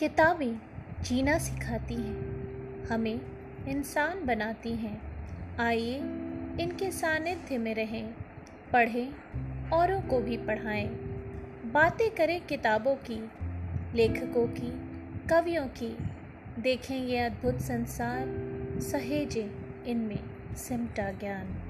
किताबें जीना सिखाती हैं, हमें इंसान बनाती हैं। आइए इनके सानिध्य में रहें, पढ़ें औरों को भी पढ़ाएँ। बातें करें किताबों की, लेखकों की, कवियों की। देखें ये अद्भुत संसार, सहेजें इनमें सिमटा ज्ञान।